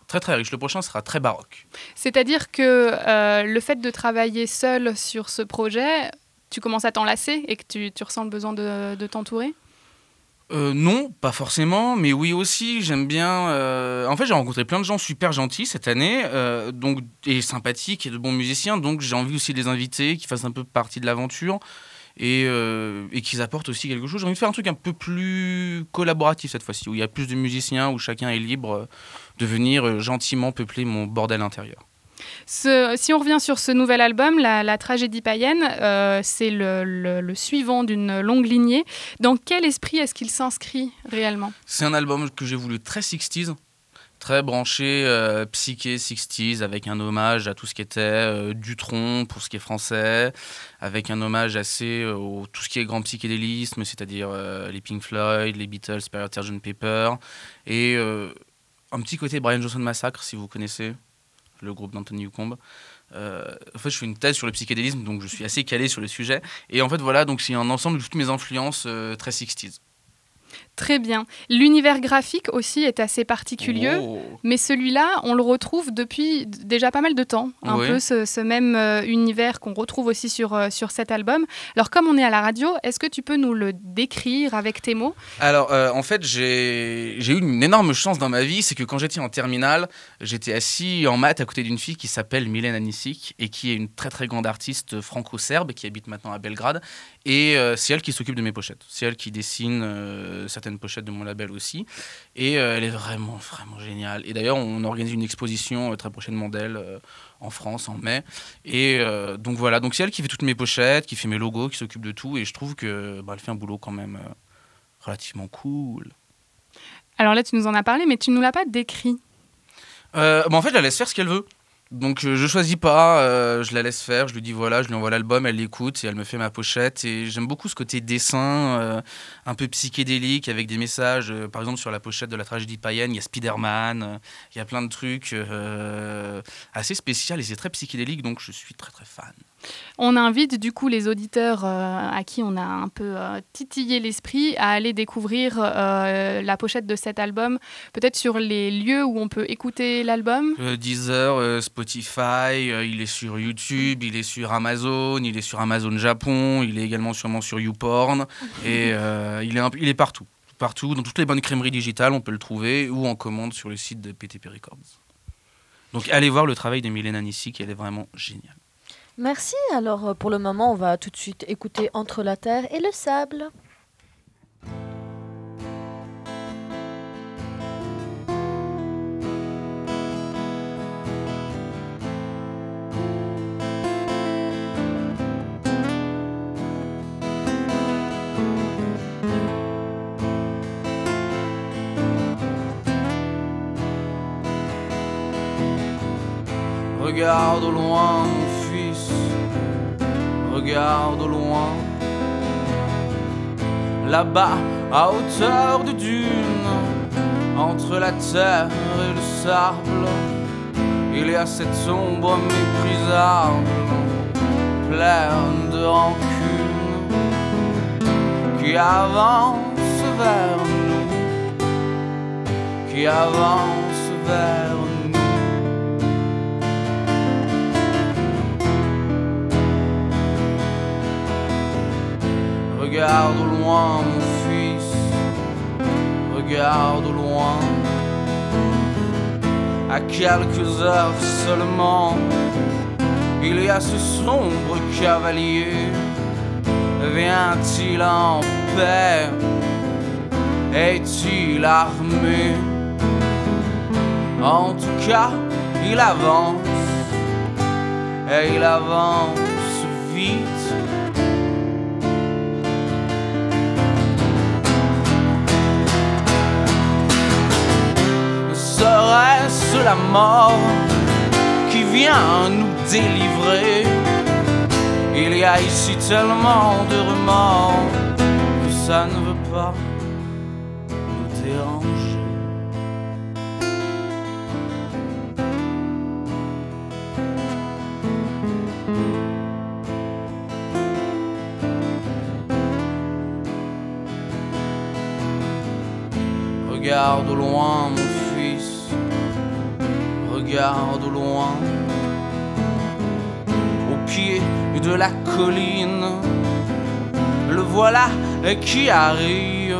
très très riche. Le prochain sera très baroque. C'est-à-dire que le fait de travailler seul sur ce projet, tu commences à t'en lasser et que tu, ressens le besoin de t'entourer? Euh, non, pas forcément, mais oui aussi. J'aime bien. euh, En fait, j'ai rencontré plein de gens super gentils cette année, euh, donc et sympathiques et de bons musiciens. Donc, j'ai envie aussi de les inviter, qu'ils fassent un peu partie de l'aventure et, et qu'ils apportent aussi quelque chose. J'ai envie de faire un truc un peu plus collaboratif cette fois-ci, où il y a plus de musiciens, où chacun est libre de venir gentiment peupler mon bordel intérieur. Si on revient sur ce nouvel album, la, tragédie païenne, euh, c'est le, suivant d'une longue lignée. Dans quel esprit est-ce qu'il s'inscrit réellement? C'est un album que j'ai voulu très 60s, très branché euh, psyché 60s, avec un hommage à tout ce qui était euh, Dutronc pour ce qui est français, avec un hommage assez euh, au tout ce qui est grand psychédélisme, c'est-à-dire les Pink Floyd, les Beatles, Sgt. Pepper, et un petit côté Brian Johnson Massacre, si vous connaissez le groupe d'Anthony Hucombe. Euh, en fait, je fais une thèse sur le psychédélisme, donc je suis assez calé sur le sujet. Et en fait, voilà, donc c'est un ensemble de toutes mes influences euh, très 60s. Très bien. L'univers graphique aussi est assez particulier. Oh. Mais celui-là, on le retrouve depuis déjà pas mal de temps. Un Oui. peu ce, ce même euh, univers qu'on retrouve aussi sur, euh, sur cet album. Alors, comme on est à la radio, est-ce que tu peux nous le décrire avec tes mots? Alors, euh, en fait, j'ai eu une énorme chance dans ma vie, c'est que quand j'étais en terminale, j'étais assis en maths à côté d'une fille qui s'appelle Mylène Anisic et qui est une très très grande artiste franco-serbe qui habite maintenant à Belgrade. Et c'est elle qui s'occupe de mes pochettes. C'est elle qui dessine euh, certaines pochettes de mon label aussi. Et euh, elle est vraiment, vraiment géniale. Et d'ailleurs, on organise une exposition euh, très prochainement d'elle euh, en France en mai. Et donc voilà, donc c'est elle qui fait toutes mes pochettes, qui fait mes logos, qui s'occupe de tout. Et je trouve que bah, elle fait un boulot quand même relativement cool. Alors là, tu nous en as parlé, mais tu ne nous l'as pas décrit. Bah, en fait, je la laisse faire ce qu'elle veut. Donc euh, je choisis pas, euh, je la laisse faire, je lui dis voilà, je lui envoie l'album, elle l'écoute et elle me fait ma pochette. Et j'aime beaucoup ce côté dessin, euh, un peu psychédélique avec des messages. Par exemple, sur la pochette de la tragédie païenne, il y a Spider-Man, il y a plein de trucs assez spéciaux et c'est très psychédélique, donc je suis très très fan. On invite du coup les auditeurs euh, à qui on a un peu euh, titillé l'esprit à aller découvrir euh, la pochette de cet album, peut-être sur les lieux où on peut écouter l'album. Deezer, Spotify, il est sur YouTube, il est sur Amazon, il est sur Amazon Japon, il est également sûrement sur YouPorn (laughs) et il, est un peu- il est partout. Partout, dans toutes les bonnes crèmeries digitales, on peut le trouver ou en commande sur le site de PTP Records. Donc allez voir le travail de Mylène Anissy, elle est vraiment géniale. Merci. Alors, euh, pour le moment, on va tout de suite écouter Entre la terre et le sable. Regarde au loin, au loin. Là-bas, à hauteur de dune, entre la terre et le sable, il y a cette ombre méprisable, pleine de rancune, qui avance vers nous, qui avance vers nous. Regarde au loin, mon fils, regarde au loin. À quelques heures seulement, il y a ce sombre cavalier. Vient-il en paix? Est-il armé? En tout cas, il avance, et il avance vite. La mort qui vient nous délivrer. Il y a ici tellement de remords que ça ne veut pas nous déranger. Regarde au loin, au loin, au pied de la colline, le voilà qui arrive,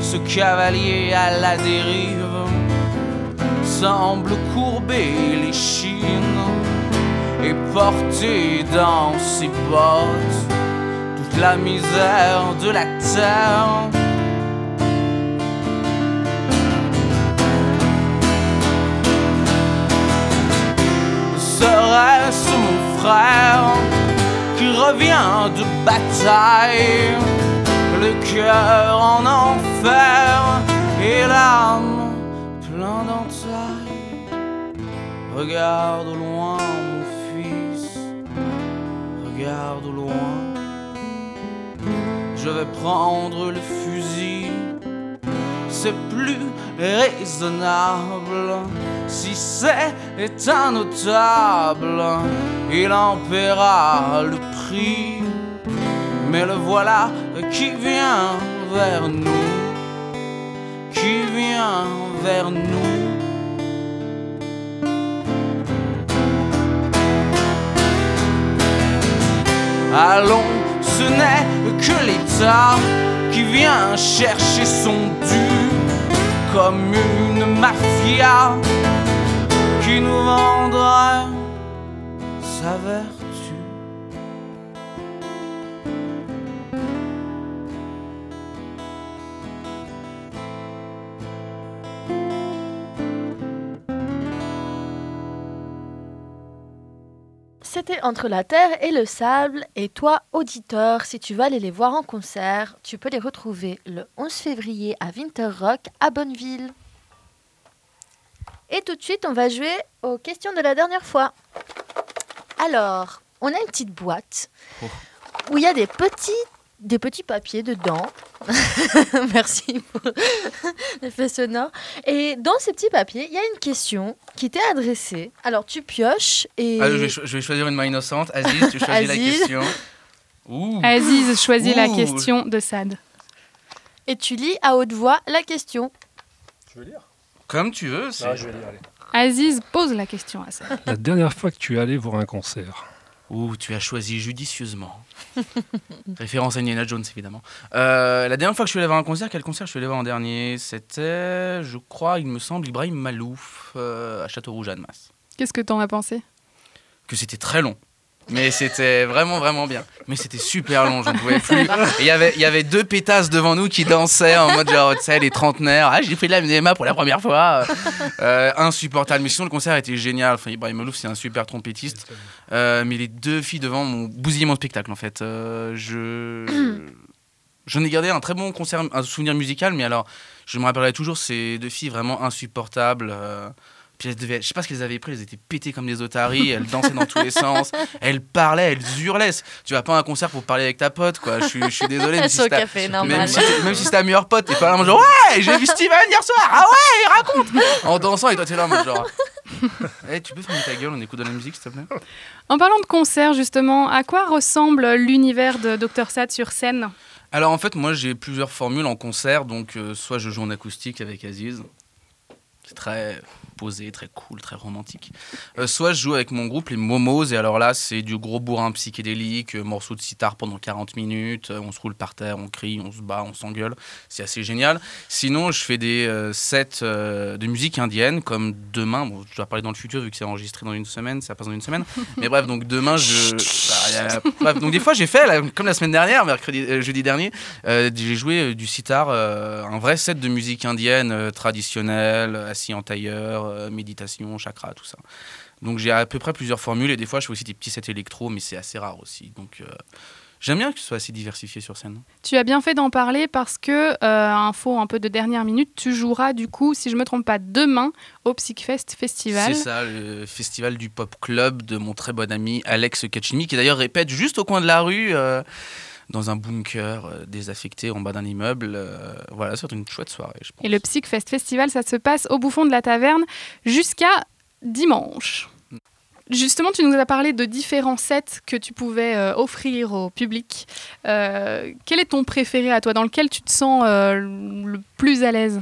ce cavalier à la dérive semble courber les chines et porter dans ses bottes toute la misère de la terre. Qui revient de bataille, le cœur en enfer et l'âme plein d'entailles Regarde au loin, mon fils, regarde au loin. Je vais prendre le fusil, c'est plus raisonnable. Si c'est un notable, il en paiera le prix. Mais le voilà qui vient vers nous, qui vient vers nous. Allons, ce n'est que l'État qui vient chercher son dû comme une mafia qui nous vendrait sa vertu. C'était entre la terre et le sable. Et toi, auditeur, si tu veux aller les voir en concert, tu peux les retrouver le 11 février à Winter Rock à Bonneville. Et tout de suite, on va jouer aux questions de la dernière fois. Alors, on a une petite boîte Oh. où il y a des petits, des petits papiers dedans. (laughs) Merci pour l'effet sonore. Et dans ces petits papiers, il y a une question qui t'est adressée. Alors, tu pioches et... Ah, je, vais, cho- je vais choisir une main innocente. Aziz, tu choisis la question. (laughs) Ouh. Aziz choisit la Ouh. question de Sad. et tu lis à haute voix la question. Tu veux lire? Comme tu veux. c'est- Ah, je vais lire, allez. Aziz pose la question à Sad. La dernière fois que tu es allé voir un concert, Ouh, tu as choisi judicieusement. (laughs) Référence à Indiana Jones, évidemment. Euh, la dernière fois que je suis allé voir un concert, quel concert je suis allé voir en dernier? C'était, je crois, il me semble, Ibrahim Malouf euh, à Châteaurouge-Annemasse. Qu'est-ce que t'en as pensé? Que c'était très long. Mais c'était vraiment, vraiment bien. Mais c'était super long, j'en pouvais plus. Il y avait- il y avait deux pétasses devant nous qui dansaient en mode genre, tu sais, les trentenaires. Ah, j'ai fait de la MDMA pour la première fois. Euh, insupportable. Mais sinon, le concert était génial. Enfin, Ibrahim Malouf, c'est un super trompettiste. Euh, mais les deux filles devant m'ont bousillé mon spectacle, en fait. Euh, je. (clears throat) J'en ai gardé un très bon concert, un souvenir musical, mais alors, je me rappellerai toujours ces deux filles vraiment insupportables. Puis elles devaient, je sais pas ce qu'elles avaient pris, elles étaient pétées comme des otaries, elles dansaient dans tous les sens, (laughs) elles parlaient, elles hurlaient. Tu vas pas à un concert pour parler avec ta pote, quoi. Je suis, je suis désolé. mais (laughs) si c'est ta- même si, même si ta meilleure pote, t'es pas là en genre Ouais, j'ai vu Steven hier soir, ah ouais, il raconte (laughs) En dansant, et toi t'es là en genre Eh, tu peux fermer ta gueule, on écoute de la musique s'il te plaît En parlant de concert, justement, à quoi ressemble l'univers de Dr Sad sur scène? Alors en fait, moi j'ai plusieurs formules en concert, donc euh, soit je joue en acoustique avec Aziz, c'est très posé, très cool, très romantique. Euh, soit je joue avec mon groupe, les Momos, et alors là c'est du gros bourrin psychédélique, euh, morceaux de sitar pendant 40 minutes, euh, on se roule par terre, on crie, on se bat, on s'engueule, c'est assez génial. Sinon je fais des euh, sets euh, de musique indienne, comme demain, bon, je dois parler dans le futur vu que c'est enregistré dans une semaine, ça passe dans une semaine, (laughs) mais bref, donc demain je... bah, y a- bref, donc des fois j'ai fait, là, comme la semaine dernière, mercredi, jeudi dernier, j'ai joué du sitar, un vrai set de musique indienne traditionnelle, assis en tailleur, euh, méditation, chakra, tout ça. Donc j'ai à peu près plusieurs formules et des fois je fais aussi des petits sets électro, mais c'est assez rare aussi. Donc euh, J'aime bien que ce soit assez diversifié sur scène. Tu as bien fait d'en parler parce que, euh, info un peu de dernière minute, tu joueras du coup, si je me trompe pas, demain au Psychfest Festival. C'est ça, le festival du pop club de mon très bon ami Alex Kachimi, qui d'ailleurs répète juste au coin de la rue, euh, dans un bunker euh, désaffecté en bas d'un immeuble. Euh, voilà, c'est une chouette soirée, je pense. Et le Psychfest Festival, ça se passe au bouffon de la taverne jusqu'à dimanche. Justement, tu nous as parlé de différents sets que tu pouvais euh, offrir au public. Euh, quel est ton préféré à toi? Dans lequel tu te sens euh, le plus à l'aise?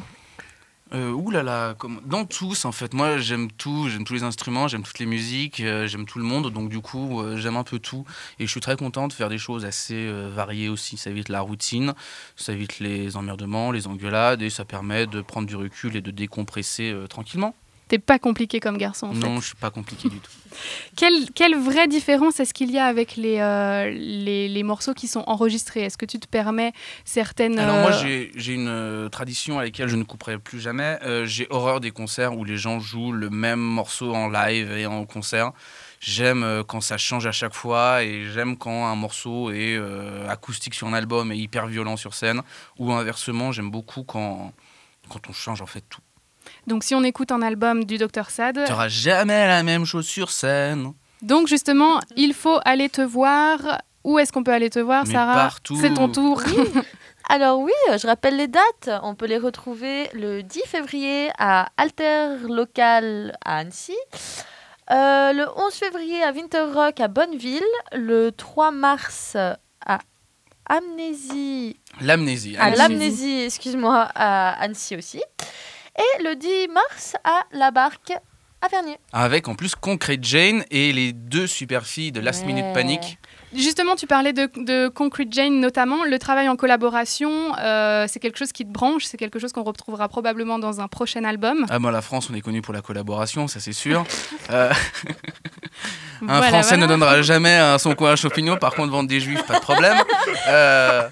Euh, ouh là là, dans tous en fait. Moi j'aime tout, j'aime tous les instruments, j'aime toutes les musiques, euh, j'aime tout le monde, donc du coup euh, j'aime un peu tout. Et je suis très content de faire des choses assez euh, variées aussi. Ça évite la routine, ça évite les emmerdements, les engueulades, et ça permet de prendre du recul et de décompresser tranquillement. T'es pas compliqué comme garçon en non, fait. je suis pas compliqué du tout. (laughs) Quelle, quelle vraie différence est-ce qu'il y a avec les, euh, les, les morceaux qui sont enregistrés? Est-ce que tu te permets certaines... Alors moi euh, j'ai j'ai une euh, tradition à laquelle je ne couperai plus jamais. Euh, j'ai horreur des concerts où les gens jouent le même morceau en live et en concert. J'aime quand ça change à chaque fois et j'aime quand un morceau est euh, acoustique sur un album et hyper violent sur scène. Ou inversement, j'aime beaucoup quand, quand on change en fait tout. Donc si on écoute un album du Dr Sad, Tu n'auras jamais la même chose sur scène. donc justement, il faut aller te voir. Où est-ce qu'on peut aller te voir, Mais Sarah? partout. C'est ton tour. (laughs) Alors oui, je rappelle les dates. On peut les retrouver le 10 février à Alter Local à Annecy. Euh, le 11 février à Winter Rock à Bonneville. Le 3 mars à Amnésie. L'amnésie. À Amnésie. l'Amnésie, excuse-moi, à Annecy aussi. Et le 10 mars à La Barque à Vernier. Avec en plus Concrete Jane et les deux super filles de Last Minute. Panic. Justement, tu parlais de, de Concrete Jane notamment. Le travail en collaboration, euh, c'est quelque chose qui te branche, c'est quelque chose qu'on retrouvera probablement dans un prochain album. Ah, moi, la France, on est connu pour la collaboration, ça c'est sûr. (laughs) Euh, (laughs) Un Voilà, Français voilà. ne donnera jamais son coin à champignon, par contre, vendre des juifs, pas de problème. Euh,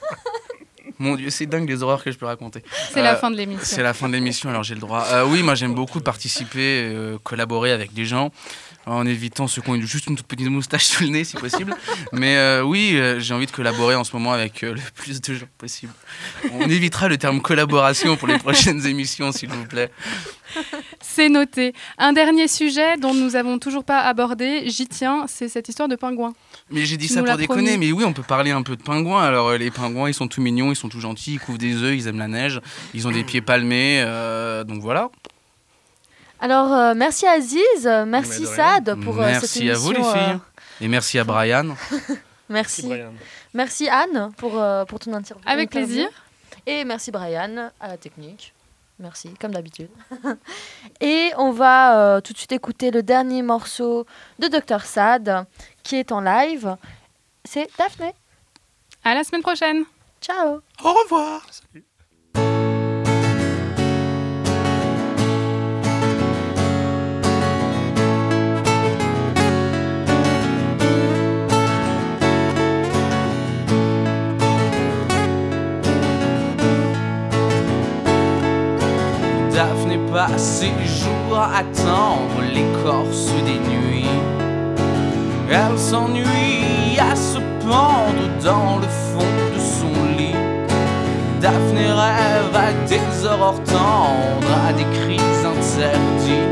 Mon Dieu, c'est dingue les horreurs que je peux raconter. C'est la Euh, fin de l'émission. C'est la fin de l'émission, alors j'ai le droit. Euh, oui, moi j'aime beaucoup participer, euh, collaborer avec des gens, en évitant ceux qui ont juste une toute petite moustache sous le nez si possible. Mais oui, j'ai envie de collaborer en ce moment avec le plus de gens possible. On évitera le terme collaboration pour les prochaines (laughs) émissions, s'il vous plaît. C'est noté. Un dernier sujet dont nous n'avons toujours pas abordé, j'y tiens, c'est cette histoire de pingouin. Mais j'ai dit Tu ça pour déconner, promis. mais oui, on peut parler un peu de pingouins. Alors, euh, les pingouins, ils sont tout mignons, ils sont tout gentils, ils couvrent des œufs, ils aiment la neige, ils ont des pieds palmés, euh, donc voilà. Alors, euh, merci Aziz, euh, merci. Sad pour euh, cette Merci à émission. vous, les filles. euh, Et merci à Brian. (laughs) merci. Brian. Merci Anne pour, euh, pour ton interview. Avec plaisir. Et merci Brian à la technique. Merci, comme d'habitude. (laughs) Et on va euh, tout de suite écouter le dernier morceau de Dr Sad qui est en live. C'est Daphné. À la semaine prochaine. Ciao. Au revoir. Daphné passe ses jours à attendre l'écorce des nuits. Elle s'ennuie à se pendre dans le fond de son lit. Daphné rêve à des aurores tendres, à des cris interdits.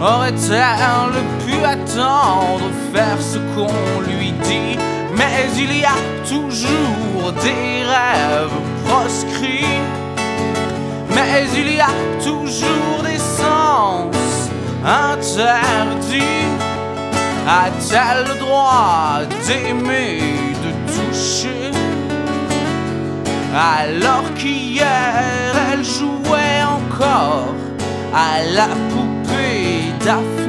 Aurait-elle pu attendre, faire ce qu'on lui dit? Mais il y a toujours des rêves proscrits. Mais il y a toujours des sens interdits. A-t-elle le droit d'aimer, de toucher? Alors qu'hier elle jouait encore à la poupée Daphné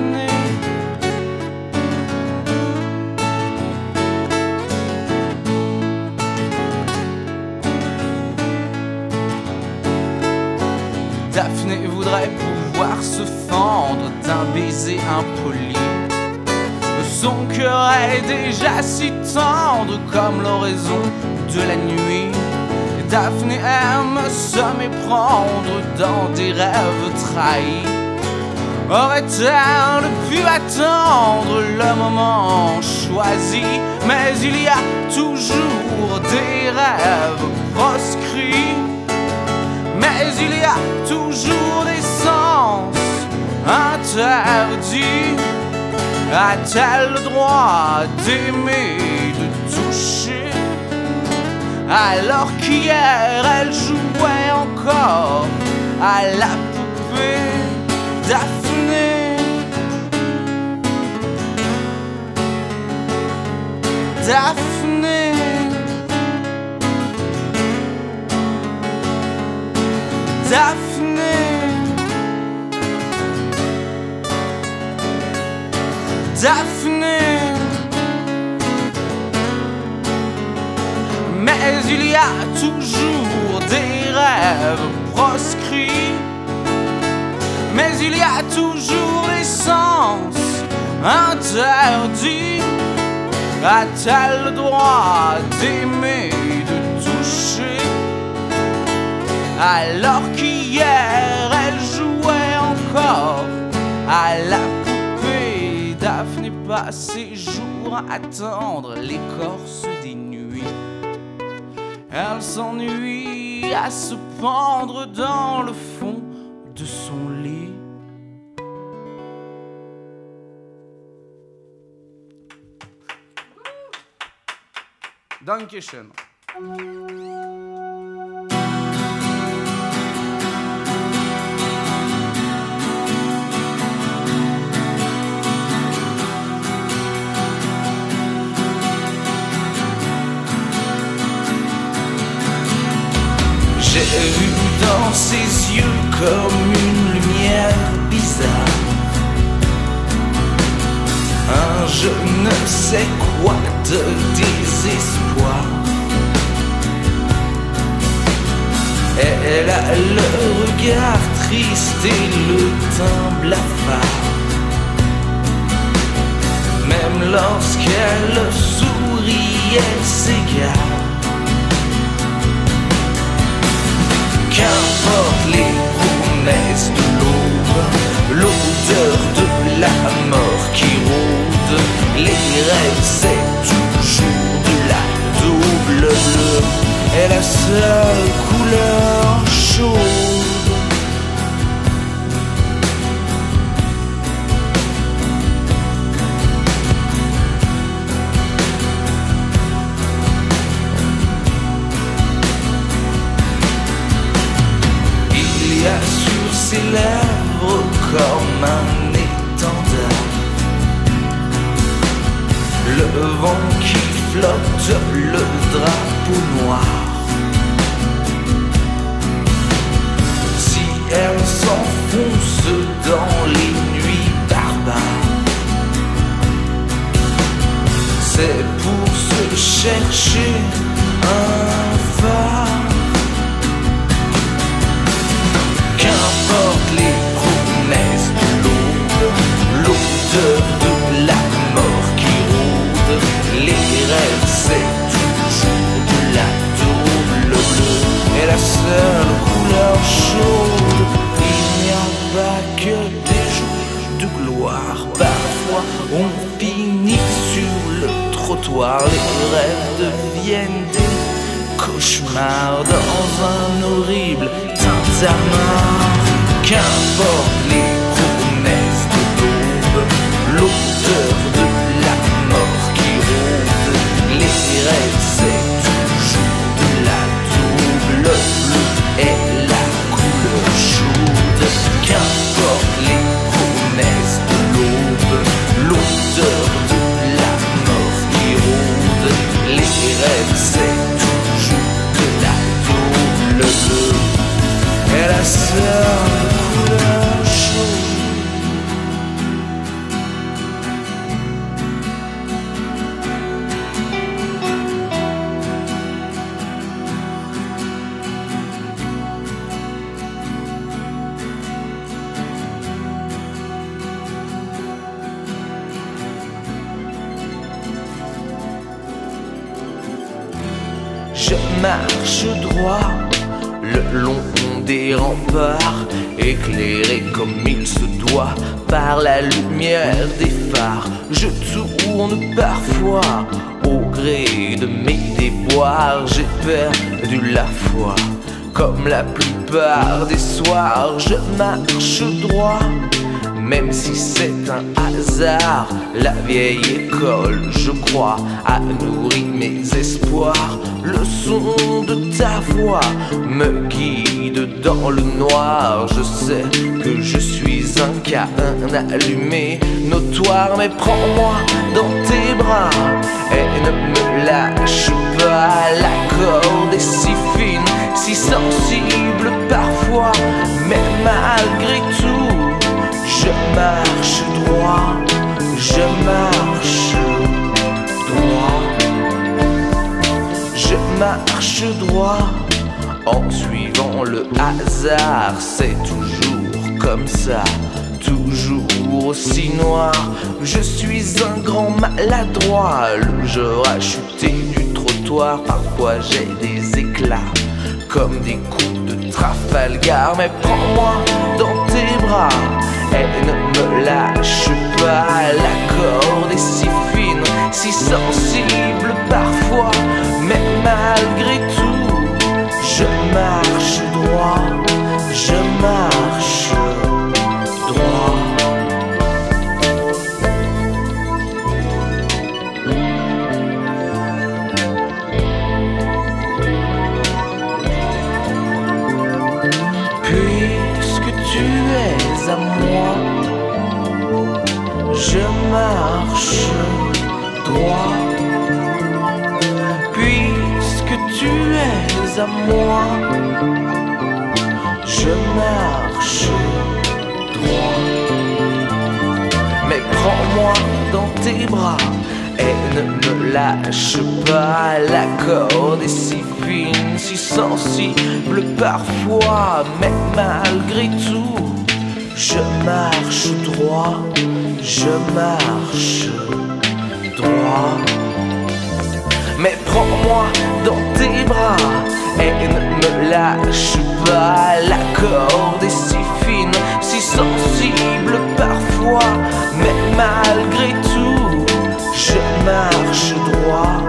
Daphné voudrait pouvoir se fendre d'un baiser impoli. Son cœur est déjà si tendre comme l'oraison de la nuit. Daphné aime se méprendre dans des rêves trahis. aurait-elle pu attendre le moment choisi? Mais il y a toujours des rêves proscrits Mais il y a toujours des sens interdits A-t-elle le droit d'aimer, de toucher Alors qu'hier elle jouait encore à la poupée Daphné. Daphné Daphné. Daphné. Mais il y a toujours des rêves proscrits. Mais il y a toujours des sens interdits. A-t-elle le droit d'aimer, Alors qu'hier elle jouait encore à la poupée. Daphné passe ses jours à attendre l'écorce des nuits. Elle s'ennuie à se pendre dans le fond de son lit. J'ai vu dans ses yeux comme une lumière bizarre. Un je ne sais quoi de désespoir. Elle a le regard triste et le teint blafard. Même lorsqu'elle sourit, elle s'égare Qu'importe les promesses de l'aube, l'odeur de la mort qui rôde, les rêves c'est toujours de la double bleue, est la seule couleur chaude. Ses lèvres comme un étendard Le vent qui flotte, le drapeau noir. Si elle s'enfonce dans les nuits barbares C'est pour se chercher un phare mes espoirs. Le son de ta voix me guide dans le noir. Je sais que je suis un cas allumé, notoire, mais prends-moi dans tes bras et ne me lâche pas. La corde est si fine, si sensible parfois, mais malgré tout. Je marche droit, je marche droit, marche droit en suivant le hasard. C'est toujours comme ça, toujours aussi noir. Je suis un grand maladroit, le genre a chuté du trottoir. Parfois j'ai des éclats comme des coups de Trafalgar. Mais prends-moi dans tes bras et ne me lâche pas. La corde est si fine, si sensible parfois, mais malgré tout, je marche droit, je marche droit. Puisque tu es à moi, je marche à moi, je marche droit. Mais prends-moi dans tes bras et ne me lâche pas. La corde est si fine, si sensible parfois, mais malgré tout, je marche droit, je marche droit. Mais prends-moi dans tes bras et ne me lâche pas. La corde est si fine, si sensible parfois, mais malgré tout, je marche droit,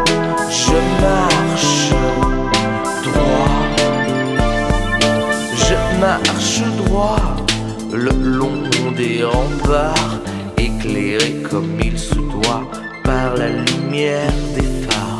je marche droit, je marche droit le long des remparts, éclairé comme il se doit par la lumière des phares.